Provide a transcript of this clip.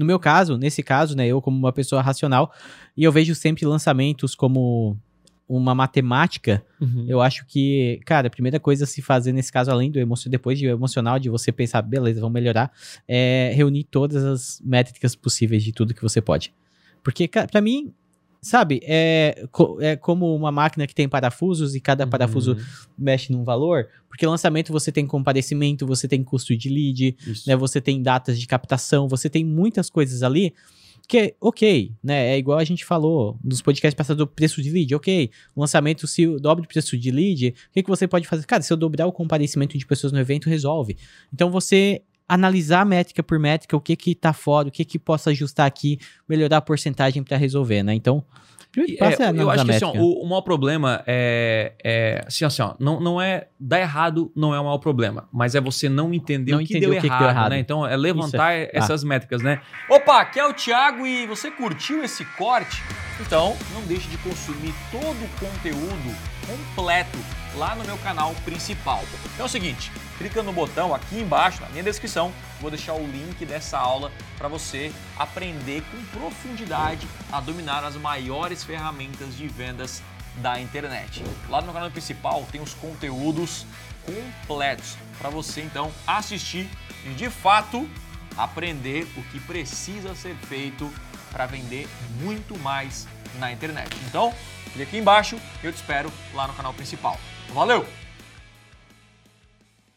no meu caso, nesse caso, né, eu como uma pessoa racional, e eu vejo sempre lançamentos como uma matemática, Uhum. eu acho que, cara, a primeira coisa a se fazer nesse caso, além do emocional, depois de emocional, de você pensar, beleza, vamos melhorar, é reunir todas as métricas possíveis de tudo que você pode. Porque, cara, pra mim, sabe, é, co- é como uma máquina que tem parafusos e cada parafuso Uhum. mexe num valor, porque lançamento você tem comparecimento, você tem custo de lead, Isso. né, você tem datas de captação, você tem muitas coisas ali que ok, né? É igual a gente falou nos podcasts passados do preço de lead, ok. O lançamento, se eu dobro o preço de lead, o que, que você pode fazer? Cara, se eu dobrar o comparecimento de pessoas no evento, resolve. Então você analisar métrica por métrica, o que que tá fora, o que que possa ajustar aqui, melhorar a porcentagem para resolver, né? Então, passo é, é, eu acho que assim, ó, o, o maior problema é, é assim, assim, ó, não, não é dar errado não é o maior problema, mas é você não entender Não o que, deu, o que que errado, deu errado. né? Então é levantar essas métricas, né? Opa, aqui é o Thiago e você curtiu esse corte? Então não deixe de consumir todo o conteúdo completo lá no meu canal principal. Então é o seguinte, clica no botão aqui embaixo na minha descrição, vou deixar o link dessa aula para você aprender com profundidade a dominar as maiores ferramentas de vendas da internet. Lá no meu canal principal tem os conteúdos completos para você então assistir e de fato aprender o que precisa ser feito para vender muito mais na internet. Então, clique aqui embaixo eu te espero lá no canal principal. Valeu!